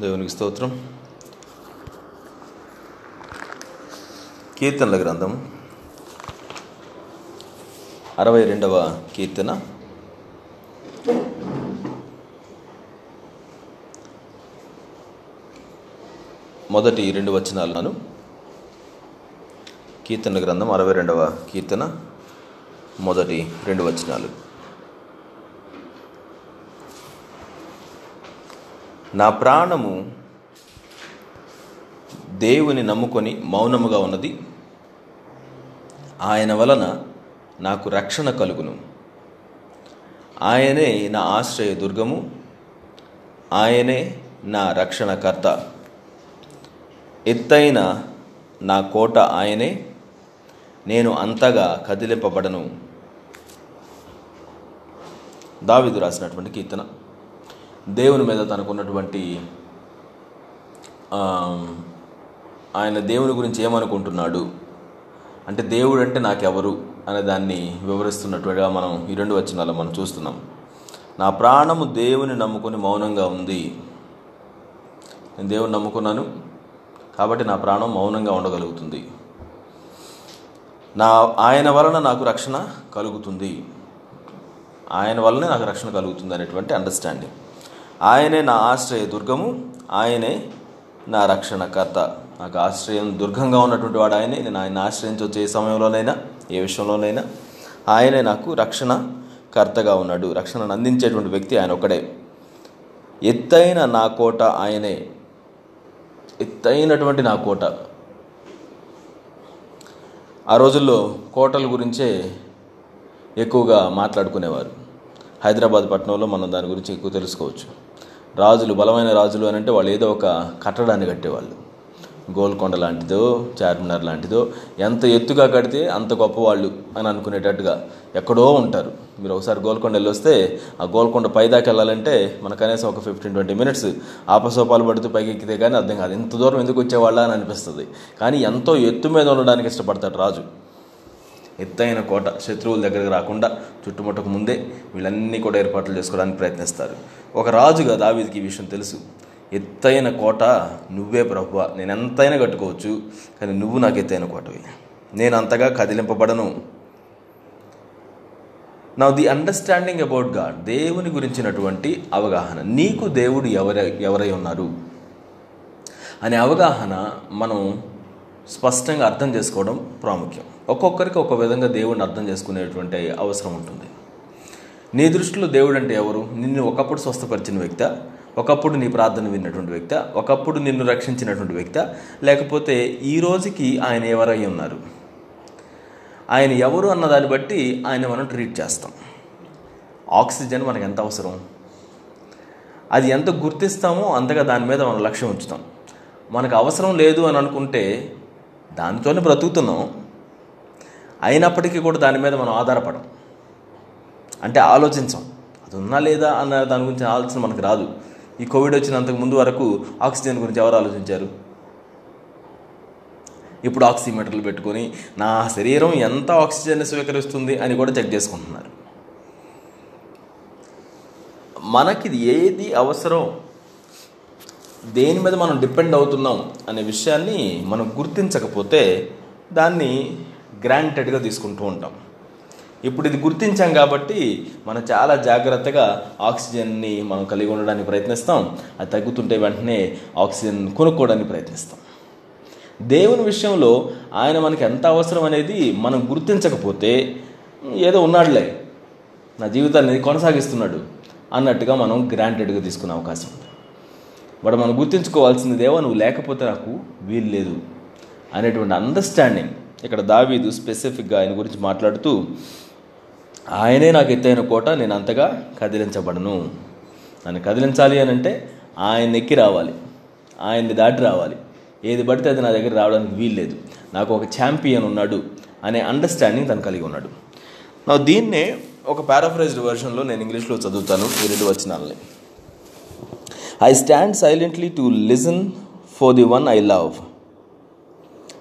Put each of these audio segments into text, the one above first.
దేవునికి స్తోత్రం. కీర్తనల గ్రంథం అరవై రెండవ కీర్తన. మొదటి రెండు వచనాలను కీర్తన గ్రంథం అరవై రెండవ కీర్తన. మొదటి రెండు వచనాలు. నా ప్రాణము దేవుని నమ్ముకొని మౌనముగా ఉన్నది. ఆయన వలన నాకు రక్షణ కలుగును. ఆయనే నా ఆశ్రయ దుర్గము. ఆయనే నా రక్షణకర్త. ఎత్తైన నా కోట ఆయనే. నేను అంతగా కదిలింపబడను. దావిదు రాసినటువంటి కీర్తన. దేవుని మీద తనకున్నటువంటి ఆయన దేవుని గురించి ఏమనుకుంటున్నాడు? అంటే దేవుడు అంటే నాకెవరు? అనే దాన్ని వివరిస్తున్నట్టుగా మనం ఈ రెండు వచనాలు మనం చూస్తున్నాం. నా ప్రాణము దేవుని నమ్ముకొని మౌనంగా ఉంది. నేను దేవుని నమ్ముకున్నాను కాబట్టి నా ప్రాణం మౌనంగా ఉండగలుగుతుంది. నా ఆయన వలన నాకు రక్షణ కలుగుతుంది. ఆయన వల్లనే నాకు రక్షణ కలుగుతుంది అనేటువంటి అండర్స్టాండింగ్ ఆయనే నా ఆశ్రయ దుర్గము ఆయనే నా రక్షణకర్త. నాకు ఆశ్రయం దుర్గంగా ఉన్నటువంటి వాడు ఆయనే. నేను ఆయన ఆశ్రయించవచ్చు ఏ సమయంలోనైనా ఏ విషయంలోనైనా ఆయనే నాకు రక్షణ కర్తగా ఉన్నాడు. రక్షణను అందించేటువంటి వ్యక్తి ఆయన ఒకడే ఎత్తైన నా కోట ఆయనే. ఎత్తైనటువంటి నా కోట. ఆ రోజుల్లో కోటల గురించే ఎక్కువగా మాట్లాడుకునేవారు. హైదరాబాద్ పట్టణంలో మనం దాని గురించి ఎక్కువ తెలుసుకోవచ్చు. రాజులు బలమైన రాజులు అని అంటే వాళ్ళు ఏదో ఒక కట్టడాన్ని కట్టేవాళ్ళు. గోల్కొండ లాంటిదో చార్మినార్ లాంటిదో ఎంత ఎత్తుగా కడితే అంత గొప్పవాళ్ళు అని అనుకునేటట్టుగా ఎక్కడో ఉంటారు. మీరు ఒకసారి గోల్కొండ వెళ్ళి వస్తే ఆ గోల్కొండ పైదాకి వెళ్ళాలంటే మన కనీసం ఒక ఫిఫ్టీన్ ట్వంటీ మినిట్స్ ఆపసోపాలు పడుతూ పైకి ఎక్కితే కానీ అర్థం కాదు. ఇంత దూరం ఎందుకు వచ్చేవాళ్ళ అని అనిపిస్తుంది. కానీ ఎంతో ఎత్తు మీద ఉండడానికి ఇష్టపడతాడు రాజు. ఎత్తైన కోట శత్రువుల దగ్గరకు రాకుండా చుట్టుముట్టకు ముందే వీళ్ళన్నీ కూడా ఏర్పాట్లు చేసుకోవడానికి ప్రయత్నిస్తారు. ఒక రాజుగా దావీదికి ఈ విషయం తెలుసు. ఎత్తైన కోట నువ్వే ప్రభువ. నేను ఎంతైనా కట్టుకోవచ్చు కానీ నువ్వు నాకు ఎత్తైన కోటవి. నేను అంతగా కదిలింపబడను. నా ది అండర్స్టాండింగ్ అబౌట్ గాడ్ దేవుని గురించినటువంటి అవగాహన. నీకు దేవుడు ఎవరై ఎవరై ఉన్నారు? అనే అవగాహన మనం స్పష్టంగా అర్థం చేసుకోవడం ప్రాముఖ్యం. ఒక్కొక్కరికి ఒక్కొక్క విధంగా దేవుడిని అర్థం చేసుకునేటువంటి అవసరం ఉంటుంది. నీ దృష్టిలో దేవుడు అంటే ఎవరు? నిన్ను ఒకప్పుడు స్వస్థపరిచిన వ్యక్త ఒకప్పుడు నీ ప్రార్థన విన్నటువంటి వ్యక్త ఒకప్పుడు నిన్ను రక్షించినటువంటి వ్యక్త లేకపోతే ఈ రోజుకి ఆయన ఎవరై ఉన్నారు? ఆయన ఎవరు అన్న దాన్ని బట్టి ఆయన మనం ట్రీట్ చేస్తాం. ఆక్సిజన్ మనకు ఎంత అవసరం? అది ఎంత గుర్తిస్తామో అంతగా దాని మీద మనం లక్ష్యం ఉంచుతాం. మనకు అవసరం లేదు అని అనుకుంటే దానితోనే బ్రతుకుతున్నాం. అయినప్పటికీ కూడా దాని మీద మనం ఆధారపడం. అంటే ఆలోచించం. అది ఉన్నా లేదా అన్న దాని గురించి ఆలోచన మనకు రాదు. ఈ కోవిడ్ వచ్చినంతకు ముందు వరకు ఆక్సిజన్ గురించి ఎవరు ఆలోచించారు? ఇప్పుడు ఆక్సిమీటర్లు పెట్టుకొని నా శరీరం ఎంత ఆక్సిజన్ స్వీకరిస్తుంది అని కూడా చెక్ చేసుకుంటున్నారు. మనకి ఏది అవసరం? దేని మీద మనం డిపెండ్ అవుతున్నాం? అనే విషయాన్ని మనం గుర్తించకపోతే దాన్ని గ్రాంటెడ్గా తీసుకుంటూ ఉంటాం. ఇప్పుడు ఇది గుర్తించాం కాబట్టి మనం చాలా జాగ్రత్తగా ఆక్సిజన్ని మనం కలిగి ఉండడానికి ప్రయత్నిస్తాం. అది తగ్గుతుంటే వెంటనే ఆక్సిజన్ కొనుక్కోవడానికి ప్రయత్నిస్తాం. దేవుని విషయంలో ఆయన మనకి ఎంత అవసరం అనేది మనం గుర్తించకపోతే ఏదో ఉన్నాడులే నా జీవితాన్ని కొనసాగిస్తున్నాడు అన్నట్టుగా మనం గ్రాంటెడ్గా తీసుకునే అవకాశం ఉంది. బట్ మనం గుర్తించుకోవాల్సింది దేవా నువ్వు లేకపోతే నాకు వీలు లేదు అనేటువంటి అండర్స్టాండింగ్ ఇక్కడ దావీదు స్పెసిఫిక్గా ఆయన గురించి మాట్లాడుతూ ఆయనే నాకు ఎత్తైన కోట నేను అంతగా కదిలించబడను. నన్ను కదిలించాలి అని అంటే ఆయన ఎక్కి రావాలి. ఆయన్ని దాటి రావాలి. ఏది పడితే అది నా దగ్గర రావడానికి వీల్లేదు. నాకు ఒక ఛాంపియన్ ఉన్నాడు అనే అండర్స్టాండింగ్ తను కలిగి ఉన్నాడు. నా దీన్నే ఒక పారాఫ్రైజ్డ్ వెర్షన్లో నేను ఇంగ్లీష్లో చదువుతాను ఈ రెండు వచనాలని. I stand silently to listen for the one I love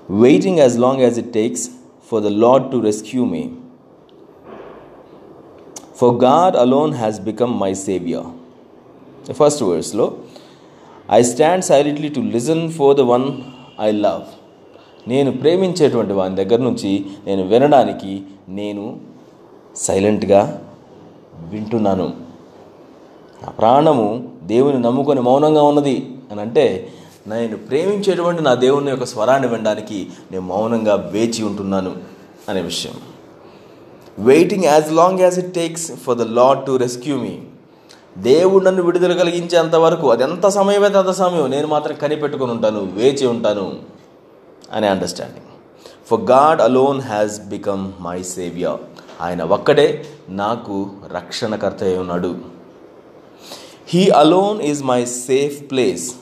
waiting as long as it takes for the Lord to rescue me for God alone has become my saviour first వర్డ్స్లో I stand silently to listen for the one I love నేను ప్రేమించేటువంటి వాని దగ్గర నుంచి నేను వినడానికి నేను సైలెంట్గా వింటున్నాను. నా ప్రాణము దేవుని నమ్ముకొని మౌనంగా ఉన్నది అని అంటే నేను ప్రేమించేటువంటి నా దేవుని యొక్క స్వరాన్ని వినడానికి నేను మౌనంగా వేచి ఉంటున్నాను అనే విషయం. Waiting as long as it takes for the Lord to rescue me దేవుడు నన్ను విడుదల కలిగించేంత వరకు అది ఎంత సమయం అయితే అంత సమయం నేను మాత్రం కనిపెట్టుకొని ఉంటాను వేచి ఉంటాను అనే understanding for God alone has become my saviour ఆయన ఒక్కడే నాకు రక్షణకర్త అయి ఉన్నాడు. He alone is my safe place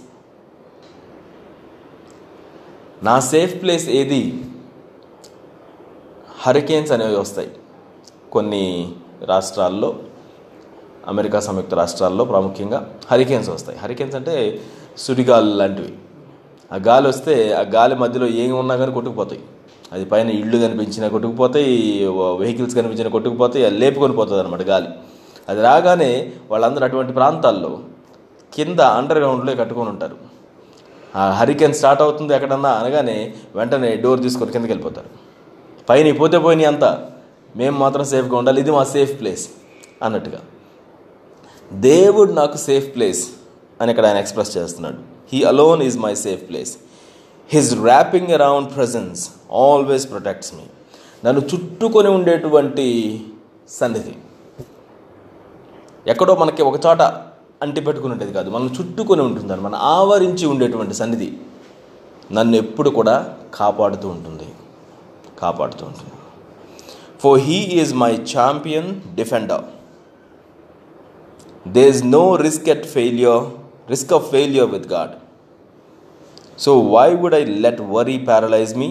నా సేఫ్ ప్లేస్ ఏది? హరికేన్స్ అనేవి వస్తాయి. కొన్ని రాష్ట్రాల్లో అమెరికా సంయుక్త రాష్ట్రాల్లో ప్రాముఖ్యంగా హరికేన్స్ వస్తాయి. హరికేన్స్ అంటే సుడిగాలు లాంటివి. ఆ గాలి వస్తే ఆ గాలి మధ్యలో ఏమి ఉన్నా కానీ కొట్టుకుపోతాయి. అది పైన ఇళ్ళు కనిపించినా కొట్టుకుపోతాయి వెహికల్స్ కనిపించినా కొట్టుకుపోతాయి అది లేపుకొని పోతుంది అనమాట గాలి. అది రాగానే వాళ్ళందరూ అటువంటి ప్రాంతాల్లో కింద అండర్ గ్రౌండ్లో కట్టుకొని ఉంటారు. హరికేన్ స్టార్ట్ అవుతుంది ఎక్కడన్నా అనగానే వెంటనే డోర్ తీసుకొని కిందకి వెళ్ళిపోతారు. పైన పోతే పోయినాయి అంతా మేము మాత్రం సేఫ్గా ఉండాలి ఇది మా సేఫ్ ప్లేస్ అన్నట్టుగా. దేవుడు నాకు సేఫ్ ప్లేస్ అని ఇక్కడ ఆయన ఎక్స్ప్రెస్ చేస్తున్నాడు. He alone is my safe place his wrapping around presence always protects me నన్ను చుట్టుకొని ఉండేటువంటి సన్నిధి. ఎక్కడో మనకి ఒక చోట అంటిపెట్టుకుని ఉండేది కాదు మనం చుట్టుకొని ఉంటుంది మన ఆవరించి ఉండేటువంటి సన్నిధి నన్ను ఎప్పుడు కూడా కాపాడుతూ ఉంటుంది కాపాడుతూ ఉంటుంది. For he is my champion defender there is no risk at failure risk of failure with God so why would I let worry paralyse me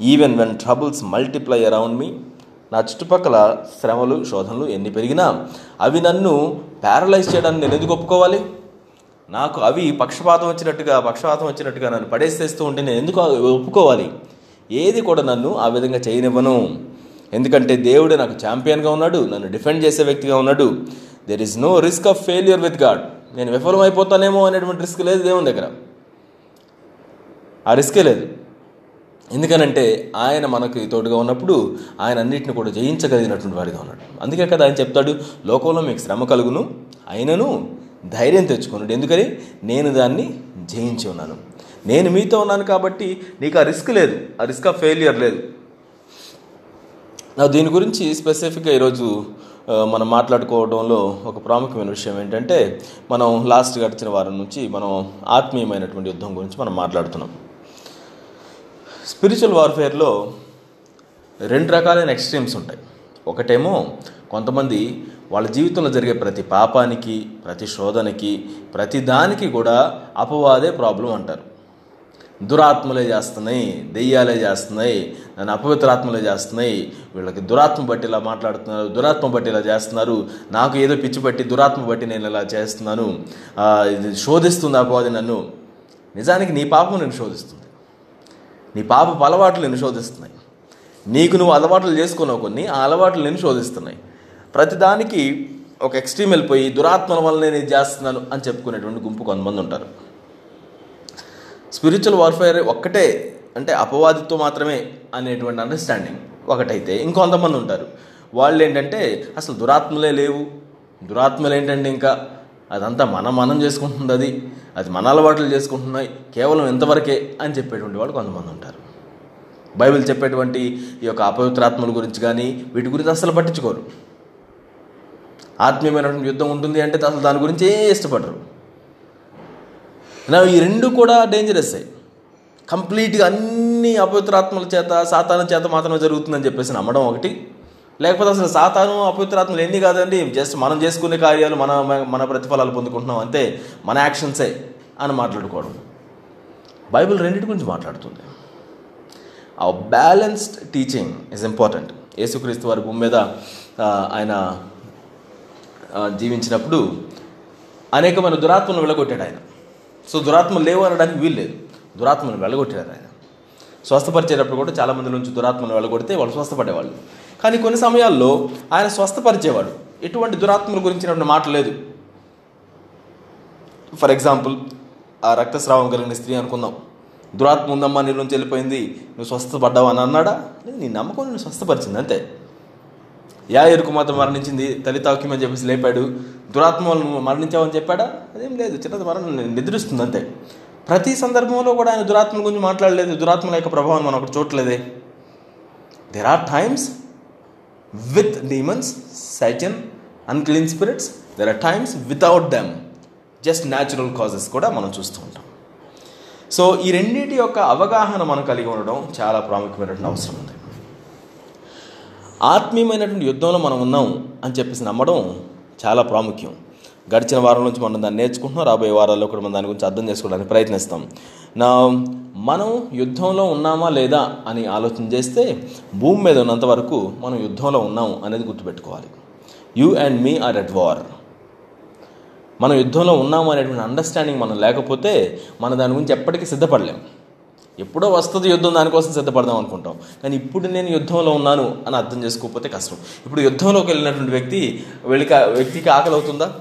even when troubles multiply around me నా చుట్టుపక్కల శ్రమలు శోధనలు ఎన్ని పెరిగినా అవి నన్ను paralyse చేయడానికి నేను ఎందుకు ఒప్పుకోవాలి? నాకు అవి పక్షపాతం వచ్చినట్టుగా పక్షపాతం వచ్చినట్టుగా నన్ను పడేసేస్తూ ఉంటే నేను ఎందుకు ఒప్పుకోవాలి? ఏది కూడా నన్ను ఆ విధంగా చేయనివ్వను. ఎందుకంటే దేవుడు నాకు ఛాంపియన్గా ఉన్నాడు నన్ను డిఫెండ్ చేసే వ్యక్తిగా ఉన్నాడు. There is no risk of failure with God నేను విఫలం అయిపోతానేమో అనేటువంటి రిస్క్ లేదు దేవుని దగ్గర. ఆ రిస్కే లేదు. ఎందుకనంటే ఆయన మనకు తోడుగా ఉన్నప్పుడు ఆయన అన్నింటిని కూడా జయించగలిగినటువంటి వాడిగా ఉన్నాడు. అందుకే కదా ఆయన చెప్తాడు లోకంలో మీకు శ్రమ కలుగును అయినను ధైర్యం తెచ్చుకున్నాడు ఎందుకని? నేను దాన్ని జయించి ఉన్నాను. నేను మీతో ఉన్నాను కాబట్టి నీకు ఆ రిస్క్ లేదు ఆ రిస్క్ ఆఫ్ ఫెయిలియర్ లేదు. నా దీని గురించి స్పెసిఫిక్గా ఈరోజు మనం మాట్లాడుకోవడంలో ఒక ప్రాముఖ్యమైన విషయం ఏంటంటే మనం లాస్ట్ గడిచిన వారం నుంచి మనం ఆత్మీయమైనటువంటి యుద్ధం గురించి మనం మాట్లాడుతున్నాం. స్పిరిచువల్ వార్ఫేర్లో రెండు రకాలైన ఎక్స్ట్రీమ్స్ ఉంటాయి. ఒకటేమో కొంతమంది వాళ్ళ జీవితంలో జరిగే ప్రతి పాపానికి ప్రతి శోధనకి ప్రతి దానికి కూడా అపవాదే ప్రాబ్లం అంటారు. దురాత్మలే చేస్తున్నాయి దెయ్యాలే చేస్తున్నాయి నన్ను అపవిత్రాత్మలే చేస్తున్నాయి వీళ్ళకి దురాత్మ బట్టి ఇలా మాట్లాడుతున్నారు దురాత్మ బట్టి ఇలా చేస్తున్నారు నాకు ఏదో పిచ్చి బట్టి దురాత్మ బట్టి నేను ఇలా చేస్తున్నాను ఇది శోధిస్తుంది అపవాది నన్ను. నిజానికి నీ పాపం నేను శోధిస్తుంది. నీ పాప అలవాట్లు నిన్ను శోధిస్తున్నాయి. నీకు నువ్వు అలవాట్లు చేసుకున్నావు కొన్ని ఆ అలవాట్లు నిన్ను శోధిస్తున్నాయి. ప్రతిదానికి ఒక ఎక్స్ట్రీమ్ వెళ్ళిపోయి దురాత్మల వల్ల నేను చేస్తున్నాను అని చెప్పుకునేటువంటి గుంపు కొంతమంది ఉంటారు. స్పిరిచువల్ వార్ఫేర్ ఒక్కటే అంటే అపవాదితో మాత్రమే అనేటువంటి అండర్స్టాండింగ్ ఒకటైతే ఇంకొంతమంది ఉంటారు. వాళ్ళు ఏంటంటే అసలు దురాత్మలే లేవు. దురాత్మలు ఏంటంటే ఇంకా అదంతా మనం మనం చేసుకుంటుంది అది. అది మన అలవాట్లు చేసుకుంటున్నాయి. కేవలం ఎంతవరకే అని చెప్పేటువంటి వాళ్ళు కొంతమంది ఉంటారు. బైబిల్ చెప్పేటువంటి ఈ యొక్క అపవిత్రాత్మల గురించి కానీ వీటి గురించి అసలు పట్టించుకోరు. ఆత్మీయమైనటువంటి యుద్ధం ఉంటుంది అంటే అసలు దాని గురించి ఏ ఇష్టపడరు. నా ఈ రెండు కూడా డేంజరస్ కంప్లీట్గా అన్ని అపవిత్రాత్మల చేత సాతాన చేత మాత్రమే జరుగుతుందని చెప్పేసి నమ్మడం ఒకటి. లేకపోతే అసలు సాతాను అపవిత్రాత్మలు ఎన్ని కాదండి? జస్ట్ మనం చేసుకునే కార్యాలు మన మన ప్రతిఫలాలు పొందుకుంటున్నాం అంతే. మన యాక్షన్సే అని మాట్లాడుకోవడం. బైబిల్ రెండింటి గురించి మాట్లాడుతుంది. ఆ బ్యాలెన్స్డ్ టీచింగ్ ఇస్ ఇంపార్టెంట్ యేసుక్రీస్తు వారి భూమి మీద ఆయన జీవించినప్పుడు అనేకమైన దురాత్మను వెళ్ళగొట్టాడు ఆయన. సో దురాత్మలు లేవు అనడానికి వీలు లేదు. దురాత్మను వెళ్ళగొట్టాడు ఆయన. స్వస్థపరిచేటప్పుడు కూడా చాలామంది నుంచి దురాత్మను వెళ్ళగొడితే వాళ్ళు స్వస్థపడేవాళ్ళు. కానీ కొన్ని సమయాల్లో ఆయన స్వస్థపరిచేవాడు. ఎటువంటి దురాత్మల గురించినటువంటి మాట లేదు. ఫర్ ఎగ్జాంపుల్ ఆ రక్తస్రావం కలిగిన స్త్రీ అనుకుందాం. దురాత్మ ఉందమ్మా నీ నుంచి వెళ్ళిపోయింది. నువ్వు స్వస్థపడ్డావు? అని అన్నాడా? లేదు నీ నమ్మకం నేను స్వస్థపరిచింది అంతే. యా ఎరుకు మాత్రం మరణించింది తల్లితాక్యమని చెప్పేసి లేపాడు. దురాత్మ నువ్వు మరణించావని చెప్పాడా? అదేం లేదు చిన్నది మరణం నిద్రిస్తుంది అంతే. ప్రతి సందర్భంలో కూడా ఆయన దురాత్మ గురించి మాట్లాడలేదు. దురాత్మల యొక్క ప్రభావం మనం ఒకటి చూడలేదే there are times with demons Satan unclean spirits there are times without them just natural causes కూడా మనం చూస్తూ ఉంటాం. సో ఈ రెండింటి యొక్క అవగాహన మనం కలిగి ఉండడం చాలా ప్రాముఖ్యమైనటువంటి అవసరం ఉంది. ఆత్మీయమైనటువంటి యుద్ధంలో మనం ఉన్నాం అని చెప్పేసి నమ్మడం చాలా ప్రాముఖ్యం. గడిచిన వారం నుంచి మనం దాన్ని నేర్చుకుంటున్నాం. రాబోయే వారాల్లో కూడా మనం దాని గురించి అర్థం చేసుకోవడానికి ప్రయత్నిస్తాం. నా మనం యుద్ధంలో ఉన్నామా లేదా అని ఆలోచన చేస్తే భూమి మీద ఉన్నంత వరకు మనం యుద్ధంలో ఉన్నాం అనేది గుర్తుపెట్టుకోవాలి. You and me are at war మనం యుద్ధంలో ఉన్నాము అనేటువంటి అండర్స్టాండింగ్ మనం లేకపోతే మన దాని గురించి ఎప్పటికీ సిద్ధపడలేం. ఎప్పుడో వస్తుంది యుద్ధం దానికోసం సిద్ధపడదాం అనుకుంటాం. కానీ ఇప్పుడు నేను యుద్ధంలో ఉన్నాను అని అర్థం చేసుకోకపోతే కష్టం. ఇప్పుడు యుద్ధంలోకి వెళ్ళినటువంటి వ్యక్తి వెళ్ళి వ్యక్తికి ఆకలి అవుతుందా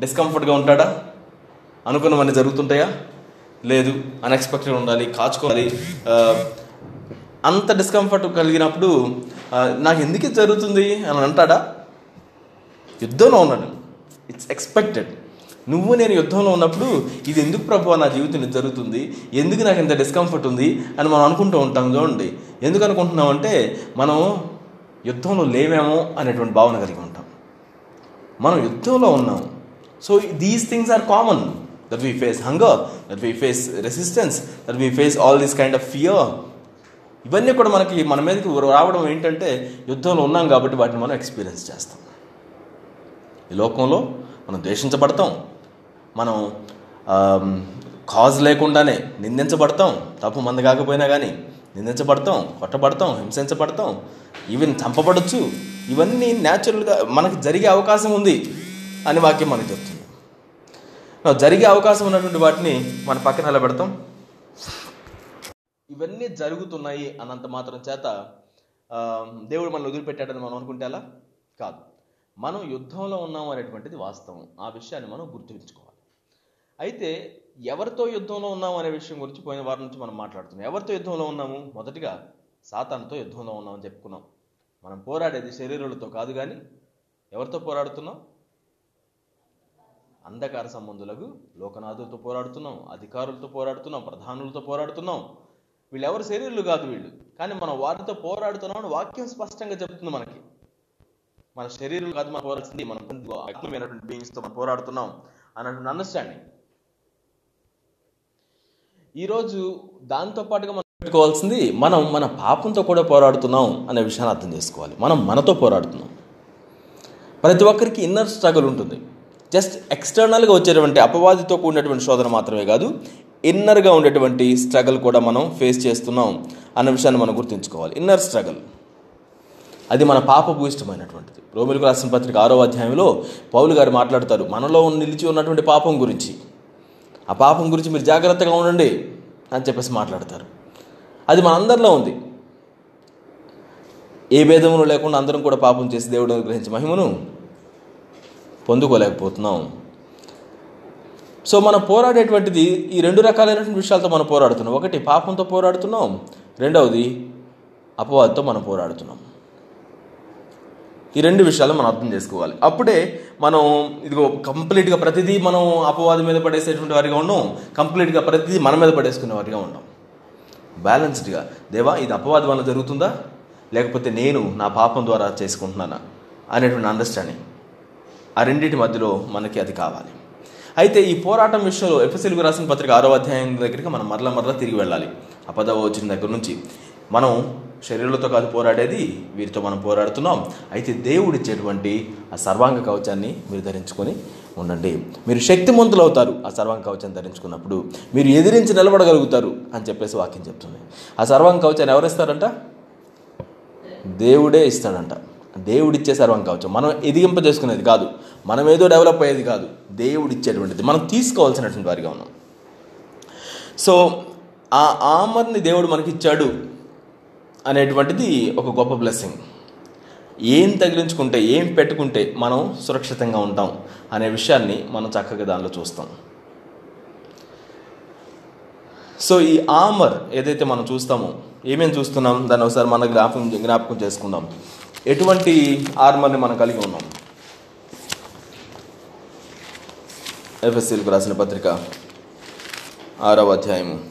డిస్కంఫర్ట్గా ఉంటాడా? అనుకున్నవన్నీ జరుగుతుంటాయా? లేదు అన్ఎక్స్పెక్టెడ్ ఉండాలి కాచుకోవాలి. అంత డిస్కంఫర్ట్ కలిగినప్పుడు నాకు ఎందుకు జరుగుతుంది అని అంటాడా? యుద్ధంలో ఉన్నాడు. ఇట్స్ ఎక్స్పెక్టెడ్ నువ్వు నేను యుద్ధంలో ఉన్నప్పుడు ఇది ఎందుకు ప్రభు నా జీవితం జరుగుతుంది? ఎందుకు నాకు ఇంత డిస్కంఫర్ట్ ఉంది అని మనం అనుకుంటూ ఉంటాం చూడండి. ఎందుకు అనుకుంటున్నాం అంటే మనం యుద్ధంలో లేవేమో అనేటువంటి భావన కలిగి ఉంటాం. మనం యుద్ధంలో ఉన్నాం. So these things are common that we face hunger that we face resistance that we face all this kind of fear ఇవన్నీ కూడా మనకి మన మీదకి రావడం ఏంటంటే యుద్ధంలో ఉన్నాం కాబట్టి వాటిని మనం ఎక్స్పీరియన్స్ చేస్తాం. ఈ లోకంలో మనం ద్వేషించబడతాం. మనం కాజ్ లేకుండానే నిందించబడతాం. తప్పు మంది కాకపోయినా కానీ నిందించబడతాం కొట్టబడతాం హింసించబడతాం ఈవెన్ చంపబడచ్చు. ఇవన్నీ న్యాచురల్గా మనకి జరిగే అవకాశం ఉంది. అని వాక్యం మనకు చెప్తుంది. జరిగే అవకాశం ఉన్నటువంటి వాటిని మన పక్కన నిలబెడతాం. ఇవన్నీ జరుగుతున్నాయి అన్నంత మాత్రం చేత దేవుడు మనల్ని వదిలిపెట్టాడని మనం అనుకుంటే అలా కాదు. మనం యుద్ధంలో ఉన్నాం అనేటువంటిది వాస్తవం. ఆ విషయాన్ని మనం గుర్తుంచుకోవాలి అయితే ఎవరితో యుద్ధంలో ఉన్నాం అనే విషయం గురించి పోయిన వారం నుంచి మనం మాట్లాడుతున్నాం. ఎవరితో యుద్ధంలో ఉన్నాము? మొదటిగా సాతానుతో యుద్ధంలో ఉన్నామని చెప్పుకున్నాం. మనం పోరాడేది శరీరాలతో కాదు కానీ ఎవరితో పోరాడుతున్నాం? అంధకార సంబంధులకు లోకనాథులతో పోరాడుతున్నాం అధికారులతో పోరాడుతున్నాం ప్రధానులతో పోరాడుతున్నాం. వీళ్ళెవరు శరీరులు కాదు వీళ్ళు. కానీ మనం వారితో పోరాడుతున్నాం అని వాక్యం స్పష్టంగా చెప్తుంది మనకి. మన శరీరం కాదు మనం పోరాల్సింది మనం ఆత్మీయమైనటువంటి బీయింగ్స్తో మనం పోరాడుతున్నాం అన్నటువంటి అండర్స్టాండింగ్ ఈరోజు దాంతో పాటుగా మనం పెట్టుకోవాల్సింది మనం మన పాపంతో కూడా పోరాడుతున్నాం అనే విషయాన్ని అర్థం చేసుకోవాలి. మనం మనతో పోరాడుతున్నాం. ప్రతి ఒక్కరికి ఇన్నర్ స్ట్రగుల్ ఉంటుంది. జస్ట్ ఎక్స్టర్నల్గా వచ్చేటువంటి అపవాదితో కూడినటువంటి శోధన మాత్రమే కాదు ఇన్నర్గా ఉండేటువంటి స్ట్రగుల్ కూడా మనం ఫేస్ చేస్తున్నాం అన్న విషయాన్ని మనం గుర్తుంచుకోవాలి. Inner struggle. అది మన పాపభూయిష్టమైనటువంటిది. రోమిలకు రాసిన పత్రిక ఆరో అధ్యాయంలో పౌలు గారు మాట్లాడతారు మనలో నిలిచి ఉన్నటువంటి పాపం గురించి. ఆ పాపం గురించి మీరు జాగ్రత్తగా ఉండండి అని చెప్పేసి మాట్లాడతారు. అది మనందరిలో ఉంది. ఏ భేదమును లేకుండా అందరం కూడా పాపం చేసి దేవుడు అనుగ్రహించి మహిమను పొందుకోలేకపోతున్నాం. సో మనం పోరాడేటువంటిది ఈ రెండు రకాలైనటువంటి విషయాలతో మనం పోరాడుతున్నాం. ఒకటి పాపంతో పోరాడుతున్నాం. రెండవది అపవాదితో మనం పోరాడుతున్నాం. ఈ రెండు విషయాలు మనం అర్థం చేసుకోవాలి. అప్పుడే మనం ఇదిగో కంప్లీట్గా ప్రతిదీ మనం అపవాది మీద పడేసేటువంటి వారిగా ఉన్నాం. కంప్లీట్గా ప్రతిదీ మన మీద పడేసుకునే వారిగా ఉన్నాం. బ్యాలెన్స్డ్గా. దేవా ఇది అపవాది వల్ల జరుగుతుందా? లేకపోతే నేను నా పాపం ద్వారా చేసుకుంటున్నానా? అనేటువంటి అండర్స్టాండింగ్ ఆ రెండింటి మధ్యలో మనకి అది కావాలి. అయితే ఈ పోరాటం విషయంలో ఎఫ్ఎస్ఎల్కి రాసిన పత్రిక ఆరో అధ్యాయం దగ్గరికి మనం మరల మరల తిరిగి వెళ్ళాలి. ఆ పదవ వచ్చిన దగ్గర నుంచి. మనం శరీరాలతో కాదు పోరాడేది వీరితో మనం పోరాడుతున్నాం. అయితే దేవుడు ఇచ్చేటువంటి ఆ సర్వాంగ కవచాన్ని మీరు ధరించుకొని ఉండండి. మీరు శక్తిమంతులు అవుతారు ఆ సర్వాంగ కవచాన్ని ధరించుకున్నప్పుడు. మీరు ఎదిరించి నిలబడగలుగుతారు అని చెప్పేసి వాక్యం చెప్తుంది. ఆ సర్వాంగ కవచాన్ని ఎవరిస్తారంట దేవుడే ఇస్తాడంట. దేవుడిచ్చే సర్వం కావచ్చు. మనం ఎదిగింప చేసుకునేది కాదు. మనం ఏదో డెవలప్ అయ్యేది కాదు. దేవుడు ఇచ్చేటువంటిది మనం తీసుకోవాల్సినటువంటి వారిగా ఉన్నాం. సో ఆ ఆమర్ని దేవుడు మనకి ఇచ్చాడు అనేటువంటిది ఒక గొప్ప బ్లెస్సింగ్ ఏం తగిలించుకుంటే ఏం పెట్టుకుంటే మనం సురక్షితంగా ఉంటాం అనే విషయాన్ని మనం చక్కగా దానిలో చూస్తాం. సో ఈ ఆమర్ ఏదైతే మనం చూస్తామో ఏమేమి చూస్తున్నాం? దాన్ని ఒకసారి మన జ్ఞాపకం జ్ఞాపకం చేసుకుందాం. ఎటువంటి ఆర్మర్ని మనం కలిగి ఉన్నాం? ఎఫ్ఎస్సీలకు రాసిన పత్రిక ఆరవ అధ్యాయము.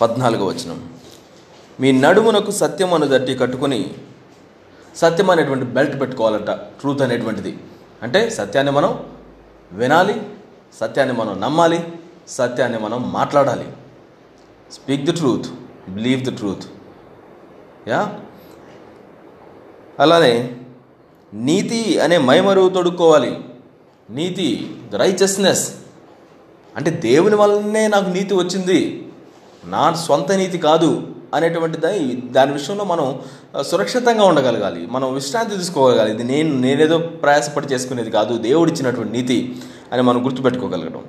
పద్నాలుగు వచనం. మీ నడుమునకు సత్యం అను దట్టి కట్టుకొని సత్యం అనేటువంటి బెల్ట్ పెట్టుకోవాలంట ట్రూత్ అనేటువంటిది. అంటే సత్యాన్ని మనం వినాలి సత్యాన్ని మనం నమ్మాలి సత్యాన్ని మనం మాట్లాడాలి. Speak the truth believe the truth yeah అలానే నీతి అనే మైమరువు తొడుక్కోవాలి. నీతి ద రైచస్నెస్ అంటే దేవుని వల్లనే నాకు నీతి వచ్చింది. నా సొంత నీతి కాదు అనేటువంటి దాని దాని విషయంలో మనం సురక్షితంగా ఉండగలగాలి. మనం విశ్రాంతి తీసుకోగలగాలి. ఇది నేను నేనేదో ప్రయాసపడి చేసుకునేది కాదు. దేవుడిచ్చినటువంటి నీతి అని మనం గుర్తుపెట్టుకోగలగడం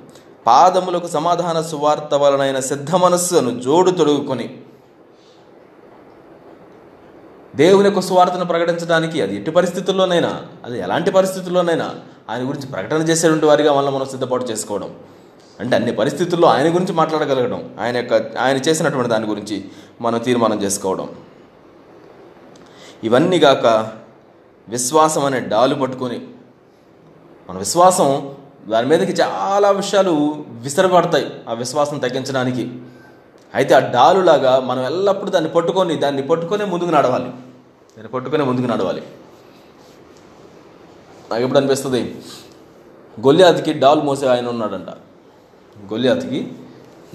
పాదములకు సమాధాన సువార్త వలనైన సిద్ధ మనస్సును జోడు తొడుగుకొని దేవుని యొక్క సువార్తను ప్రకటించడానికి అది ఎట్టి పరిస్థితుల్లోనైనా అది ఎలాంటి పరిస్థితుల్లోనైనా ఆయన గురించి ప్రకటన చేసేటువంటి వారిగా వల్ల మనం సిద్ధపాటు చేసుకోవడం. అంటే అన్ని పరిస్థితుల్లో ఆయన గురించి మాట్లాడగలగడం ఆయన యొక్క ఆయన చేసినటువంటి దాని గురించి మనం తీర్మానం చేసుకోవడం. ఇవన్నీ గాక విశ్వాసం అనే డాలు పట్టుకొని మన విశ్వాసం దాని మీదకి చాలా విషయాలు విసరబడతాయి ఆ విశ్వాసం తగ్గించడానికి. అయితే ఆ డాలులాగా మనం ఎల్లప్పుడూ దాన్ని పట్టుకొని దాన్ని పట్టుకొనే ముందుకు నడవాలి. దాన్ని పట్టుకొనే ముందుకు నడవాలి. నాకు ఎప్పుడు అనిపిస్తుంది? గొల్లియాతికి డాలు మోసే ఆయన ఉన్నాడంట. గొల్లియాతికి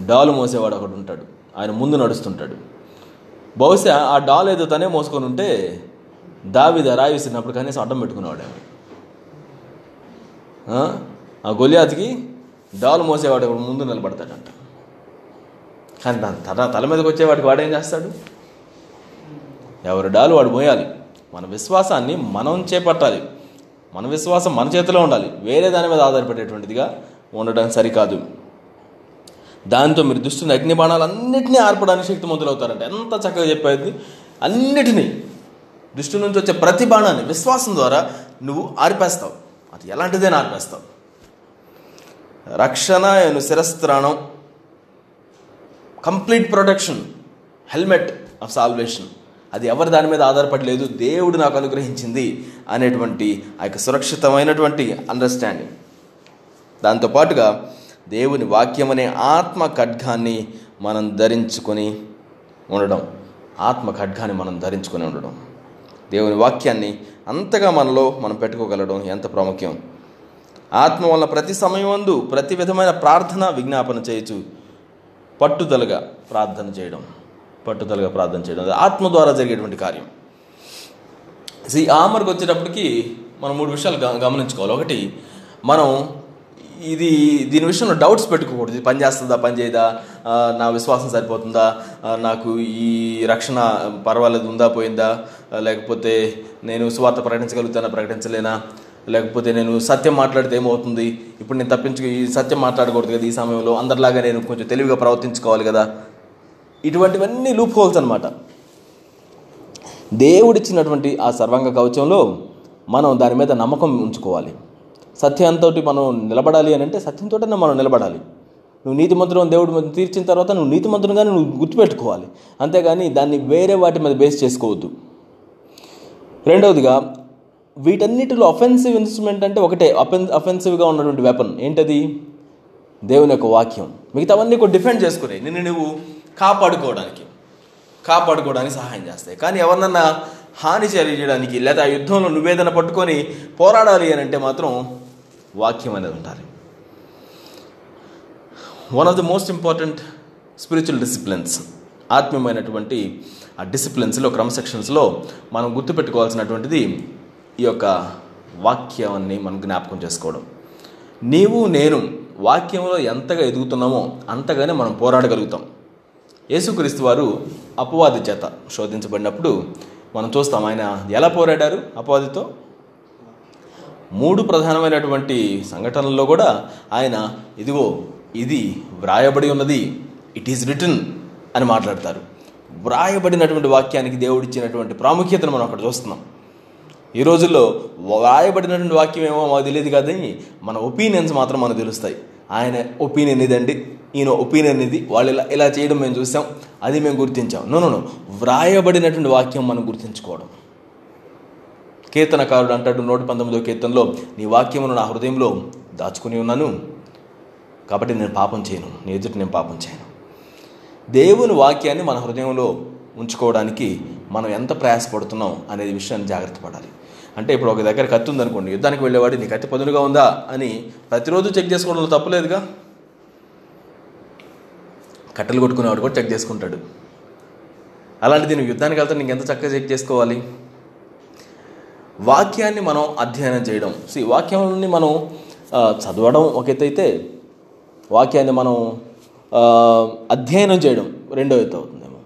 డాలు మోసేవాడు ఒకడు ఉంటాడు. ఆయన ముందు నడుస్తుంటాడు. బహుశా ఆ డాల్ ఏదో తనే మోసుకొని ఉంటే దావిద రాయి కనీసం అడ్డం పెట్టుకునేవాడు ఆయన. ఆ? గొలియాతికి డాలు మోసేవాడు ఒకడు ముందు నిలబడతాడంట. కానీ దాని తల తల మీదకి వచ్చేవాడికి వాడేం చేస్తాడు? ఎవరి డాలు వాడు మోయాలి. మన విశ్వాసాన్ని మనం చేపట్టాలి. మన విశ్వాసం మన చేతిలో ఉండాలి. వేరే దాని మీద ఆధారపడేటువంటిదిగా ఉండడం సరికాదు. దాంతో మీరు దుస్తున్న అగ్ని బాణాలన్నింటినీ ఆర్పడానికి శక్తిమంతులవుతారంట. ఎంత చక్కగా చెప్పేది అన్నిటినీ. దృష్టి నుంచి వచ్చే ప్రతి బాణాన్ని విశ్వాసం ద్వారా నువ్వు ఆర్పేస్తావు. అది ఎలాంటిదైనా ఆర్పేస్తావు. రక్షణ అను శిరస్త్రాణం. Complete protection. Helmet of salvation. అది ఎవరి దాని మీద ఆధారపడలేదు దేవుడు నాకు అనుగ్రహించింది అనేటువంటి ఆ యొక్క సురక్షితమైనటువంటి అండర్స్టాండింగ్ దాంతోపాటుగా దేవుని వాక్యం అనే ఆత్మ ఖడ్గాన్ని మనం ధరించుకొని ఉండడం. ఆత్మ ఖడ్గాన్ని మనం ధరించుకొని ఉండడం. దేవుని వాక్యాన్ని అంతగా మనలో మనం పెట్టుకోగలడం ఎంత ప్రాముఖ్యం? ఆత్మ వల్ల ప్రతి సమయమందు ప్రతి విధమైన ప్రార్థన విజ్ఞాపన చేయొచ్చు పట్టుదలగా ప్రార్థన చేయడం పట్టుదలగా ప్రార్థన చేయడం. ఆత్మ ద్వారా జరిగేటువంటి కార్యం. ఈ ఆమర్కి వచ్చేటప్పటికి మనం మూడు విషయాలు గ- గమనించుకోవాలి. ఒకటి మనం ఇది దీని విషయంలో డౌట్స్ పెట్టుకోకూడదు. ఇది పనిచేస్తుందా పనిచేయదా? నా విశ్వాసం సరిపోతుందా? నాకు ఈ రక్షణ పర్వాలేదు ఉందా పోయిందా? లేకపోతే నేను సువార్త ప్రకటించగలుగుతానా ప్రకటించలేనా? లేకపోతే నేను సత్యం మాట్లాడితే ఏమవుతుంది? ఇప్పుడు నేను తప్పించు ఈ సత్యం మాట్లాడకూడదు కదా ఈ సమయంలో. అందరిలాగా నేను కొంచెం తెలివిగా ప్రవర్తించుకోవాలి కదా. ఇటువంటివన్నీ లూప్ హోల్స్ అనమాట దేవుడిచ్చినటువంటి ఆ సర్వాంగ కవచంలో మనం దాని మీద నమ్మకం ఉంచుకోవాలి. సత్యంతో మనం నిలబడాలి అని అంటే సత్యంతోనే మనం నిలబడాలి. నువ్వు నీతిమంతుడు దేవుడి మీద తీర్చిన తర్వాత నువ్వు నీతిమంతుడుగానే నువ్వు గుర్తుపెట్టుకోవాలి. అంతేగాని దాన్ని వేరే వాటి మీద బేస్ చేసుకోవద్దు. రెండవదిగా వీటన్నిటిలో అఫెన్సివ్ ఇన్స్ట్రుమెంట్ అంటే ఒకటే అఫెన్ అఫెన్సివ్గా ఉన్నటువంటి వెపన్ ఏంటది? దేవుని యొక్క వాక్యం. మిగతావన్నీ కూడా డిఫెండ్ చేసుకునే నిన్ను నువ్వు కాపాడుకోవడానికి కాపాడుకోవడానికి సహాయం చేస్తాయి. కానీ ఎవరినన్నా హాని చేయడానికి లేదా ఆ యుద్ధంలో నువ్వేదైనా పట్టుకొని పోరాడాలి అని అంటే మాత్రం వాక్యం అనేది ఉండాలి. One of the most important spiritual disciplines ఆత్మీయమైనటువంటి ఆ డిసిప్లిన్స్లో క్రమశిక్షన్స్లో మనం గుర్తుపెట్టుకోవాల్సినటువంటిది ఈ యొక్క వాక్యాన్ని మనం జ్ఞాపకం చేసుకోవడం. నీవు నేను వాక్యంలో ఎంతగా ఎదుగుతున్నామో అంతగానే మనం పోరాడగలుగుతాం. యేసుక్రీస్తు వారు అపవాది చేత శోధించబడినప్పుడు మనం చూస్తాం ఆయన ఎలా పోరాడారు అపవాదితో? మూడు ప్రధానమైనటువంటి సంఘటనల్లో కూడా ఆయన ఇదిగో ఇది వ్రాయబడి ఉన్నది ఇట్ ఈస్ రిటర్న్ అని మాట్లాడతారు. వ్రాయబడినటువంటి వాక్యానికి దేవుడిచ్చినటువంటి ప్రాముఖ్యతను మనం అక్కడ చూస్తున్నాం. ఈ రోజుల్లో వ్రాయబడినటువంటి వాక్యం ఏమో మాకు తెలియదు కానీ మన ఒపీనియన్స్ మాత్రం మనకు తెలుస్తాయి. ఆయన ఒపీనియన్ ఇదండి ఈయన ఒపీనియన్ ఇది వాళ్ళు ఇలా ఇలా చేయడం మేము చూసాం అది మేము గుర్తించాం. నో నో వ్రాయబడినటువంటి వాక్యం మనం గుర్తించుకోవడం. కీర్తనకారుడు అంటాడు నూట పంతొమ్మిదో కీర్తనలో నీ వాక్యమును నా హృదయంలో దాచుకుని ఉన్నాను కాబట్టి నేను పాపం చేయను నీ ఎదుటి నేను పాపం చేయను. దేవుని వాక్యాన్ని మన హృదయంలో ఉంచుకోవడానికి మనం ఎంత ప్రయాసపడుతున్నాం అనేది విషయాన్ని జాగ్రత్త పడాలి. అంటే ఇప్పుడు ఒక దగ్గర కత్తి ఉందనుకోండి యుద్ధానికి వెళ్ళేవాడు నీ కత్తి పదునుగా ఉందా? అని ప్రతిరోజు చెక్ చేసుకోవడంలో తప్పులేదుగా? కట్టెలు కొట్టుకునేవాడు కూడా చెక్ చేసుకుంటాడు. అలాంటిది నువ్వు యుద్ధానికి వెళ్తే నీకు ఎంత చక్కగా చెక్ చేసుకోవాలి? వాక్యాన్ని మనం అధ్యయనం చేయడం. సి వాక్యాన్ని మనం చదవడం ఒక అయితే వాక్యాన్ని మనం అధ్యయనం చేయడం రెండో ఎత్తు అవుతుందేమో.